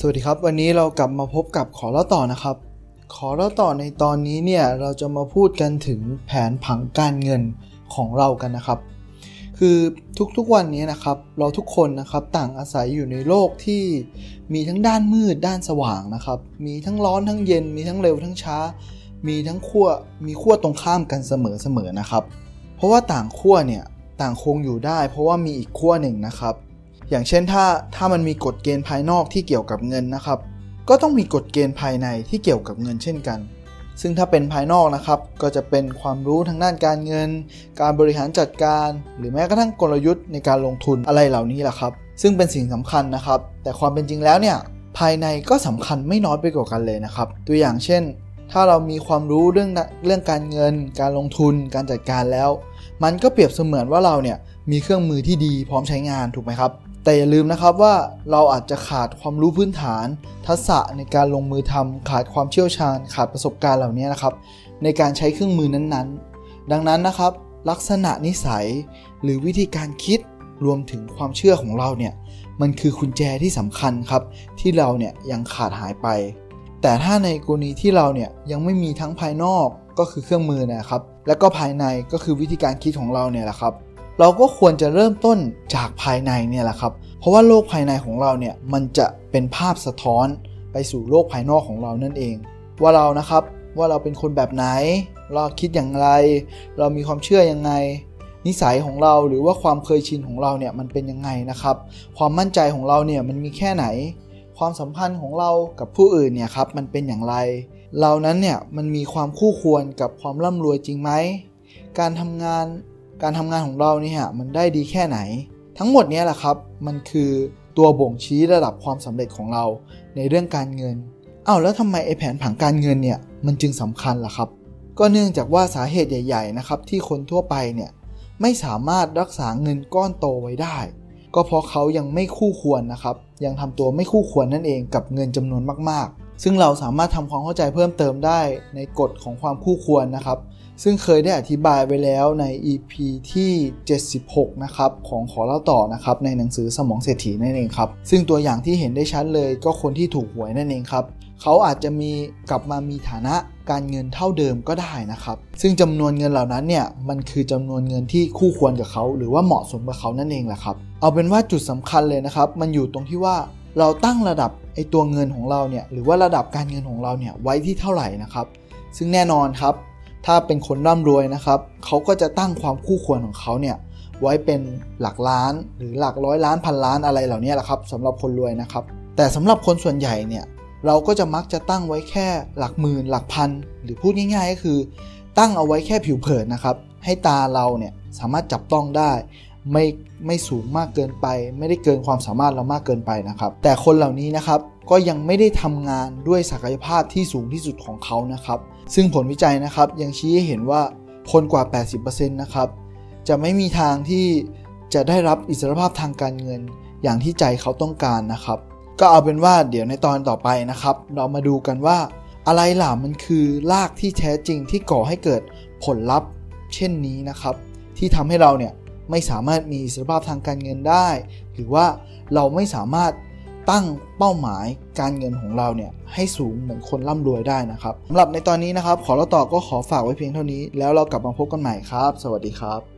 สวัสดีครับ วันนี้เรากลับมาพบกับขอเล่าต่อนะครับ ขอเล่าต่อในตอนนี้เนี่ยเราจะมาพูดกันถึงแผนผังการเงินของเรากันนะครับ คือทุกๆวันนี้นะครับเราทุกคนนะครับต่างอาศัยอยู่ในโลกที่มีทั้งด้านมืดด้านสว่างนะครับ มีทั้งร้อนทั้งเย็น มีทั้งเร็วทั้งช้า มีทั้งขั้วมีขั้วตรงข้ามกันเสมอๆนะครับ เพราะว่าต่างขั้วเนี่ยต่างคงอยู่ได้ เพราะว่ามีอีกขั้วหนึ่งนะครับ อย่างเช่นถ้าถ้ามันมีกฎเกณฑ์ภายนอกที่เกี่ยวกับเงินนะครับ ก็ต้องมีกฎเกณฑ์ภายในที่เกี่ยวกับเงินเช่นกัน ซึ่งถ้าเป็นภายนอกนะครับ ก็จะเป็นความรู้ทางด้านการเงิน การบริหารจัดการ หรือแม้กระทั่งกลยุทธ์ในการลงทุนอะไรเหล่านี้แหละครับ ซึ่งเป็นสิ่งสำคัญนะครับ แต่ความเป็นจริงแล้วเนี่ยภายในก็สำคัญไม่น้อยไปกว่ากันเลยนะครับ ตัวอย่างเช่น ถ้าเรามีความรู้เรื่องเรื่องการเงิน การลงทุน การจัดการแล้ว มันก็เปรียบเสมือนว่าเราเนี่ยมีเครื่องมือที่ดีพร้อมใช้งานถูกไหมครับ แต่อย่าลืมนะครับว่าเราอาจจะขาดความรู้พื้นฐาน ทักษะในการลงมือทำขาดความเชี่ยวชาญ ขาดประสบการณ์เหล่านี้นะครับ ในการใช้เครื่องมือนั้นๆ ดังนั้นนะครับ ลักษณะนิสัย หรือวิธีการคิดรวมถึงความเชื่อของเราเนี่ยมันคือกุญแจที่สำคัญครับ ที่เราเนี่ยยังขาดหายไป แต่ถ้าในกรณีที่เราเนี่ยยังไม่มีทั้งภายนอกก็คือเครื่องมือนะครับ และก็ภายในก็คือวิธีการคิดของเราเนี่ยแหละครับ เราก็ควรจะเริ่มต้นจากภายในเนี่ยแหละครับ เพราะว่าโลกภายในของเราเนี่ยมันจะเป็นภาพสะท้อนไปสู่โลกภายนอกของเรานั่นเอง ว่าเรานะครับว่าเราเป็นคนแบบไหน เราคิดอย่างไร เรามีความเชื่อยังไง นิสัยของเราหรือว่าความเคยชินของเราเนี่ยมันเป็นยังไงนะครับ ความมั่นใจของเราเนี่ยมันมีแค่ไหน ความสัมพันธ์ของเรากับผู้อื่นเนี่ยครับมันเป็นอย่างไร เรานั้นเนี่ยมันมีความคู่ควรกับความร่ำรวยจริงไหม การทำงาน การทำงานของเราเนี่ยมันได้ดีแค่ไหน ทั้งหมดนี้แหละครับมันคือตัวบ่งชี้ระดับความสำเร็จของเราในเรื่องการเงินอ้าวแล้วทำไมไอแผนผังการเงินเนี่ยมันจึงสำคัญล่ะครับ ก็เนื่องจากว่าสาเหตุใหญ่ ๆ นะครับ ที่คนทั่วไปเนี่ยไม่สามารถรักษาเงินก้อนโตไว้ได้ ก็เพราะเขายังไม่คู่ควรนะครับ ยังทำตัวไม่คู่ควรนั่นเองกับเงินจำนวนมากๆ ซึ่งเราสามารถทำความเข้าใจเพิ่มเติมได้ในกฎของความคู่ควรนะครับ ซึ่งเคยได้อธิบายไว้แล้วใน EP ที่ 76 นะครับ ของขอเล่าต่อนะครับ ในหนังสือสมองเศรษฐีนั่นเองครับ ซึ่งตัวอย่างที่เห็นได้ชัดเลยก็คนที่ถูกหวยนั่นเองครับเขาอาจจะมีกลับมามีฐานะการเงินเท่าเดิมก็ได้นะครับ ซึ่งจำนวนเงินเหล่านั้นเนี่ยมันคือจำนวนเงินที่คู่ควรกับเขา หรือว่าเหมาะสมกับเขานั่นเองแหละครับ เอาเป็นว่าจุดสำคัญเลยนะครับ มันอยู่ตรงที่ว่า เราตั้งระดับไอตัวเงินของเราเนี่ยหรือว่าระดับการเงินของเราเนี่ยไว้ที่เท่าไหร่นะครับ ซึ่งแน่นอนครับ ถ้าเป็นคนร่ำรวยนะครับเขาก็จะตั้งความคู่ควรของเขาเนี่ยไว้เป็นหลักล้านหรือหลักร้อยล้านพันล้านอะไรเหล่านี้แหละครับสำหรับคนรวยนะครับ แต่สำหรับคนส่วนใหญ่เนี่ยเราก็จะมักจะตั้งไว้แค่หลักหมื่นหลักพันหรือพูดง่ายๆ ก็คือ ตั้งเอาไว้แค่ผิวเผินนะครับ ให้ตาเราเนี่ยสามารถจับต้องได้ ไม่ไม่สูงมากเกินไป ไม่ได้เกินความสามารถเรามากเกินไปนะครับ แต่คนเหล่านี้นะครับก็ยังไม่ได้ทำงานด้วยศักยภาพที่สูงที่สุดของเขานะครับ ซึ่งผลวิจัยนะครับยังชี้ให้เห็นว่าคนกว่า 80%นะครับจะไม่มีทางที่จะได้รับอิสรภาพทางการเงินอย่างที่ใจเขาต้องการนะครับ ก็เอาเป็นว่าเดี๋ยวในตอนต่อไปนะครับ เรามาดูกันว่า อะไรล่ะมันคือรากที่แท้จริงที่ก่อให้เกิดผลลัพธ์ เช่นนี้นะครับ ที่ทำให้เราเนี่ย ไม่สามารถมีอิสรภาพทางการเงินได้ หรือว่าเราไม่สามารถตั้งเป้าหมายการเงินของเราเนี่ยให้สูงเหมือนคนร่ำรวยได้นะครับสำหรับในตอนนี้นะครับ ขอเราต่อก็ขอฝากไว้เพียงเท่านี้ แล้วเรากลับมาพบกันใหม่ครับ สวัสดีครับ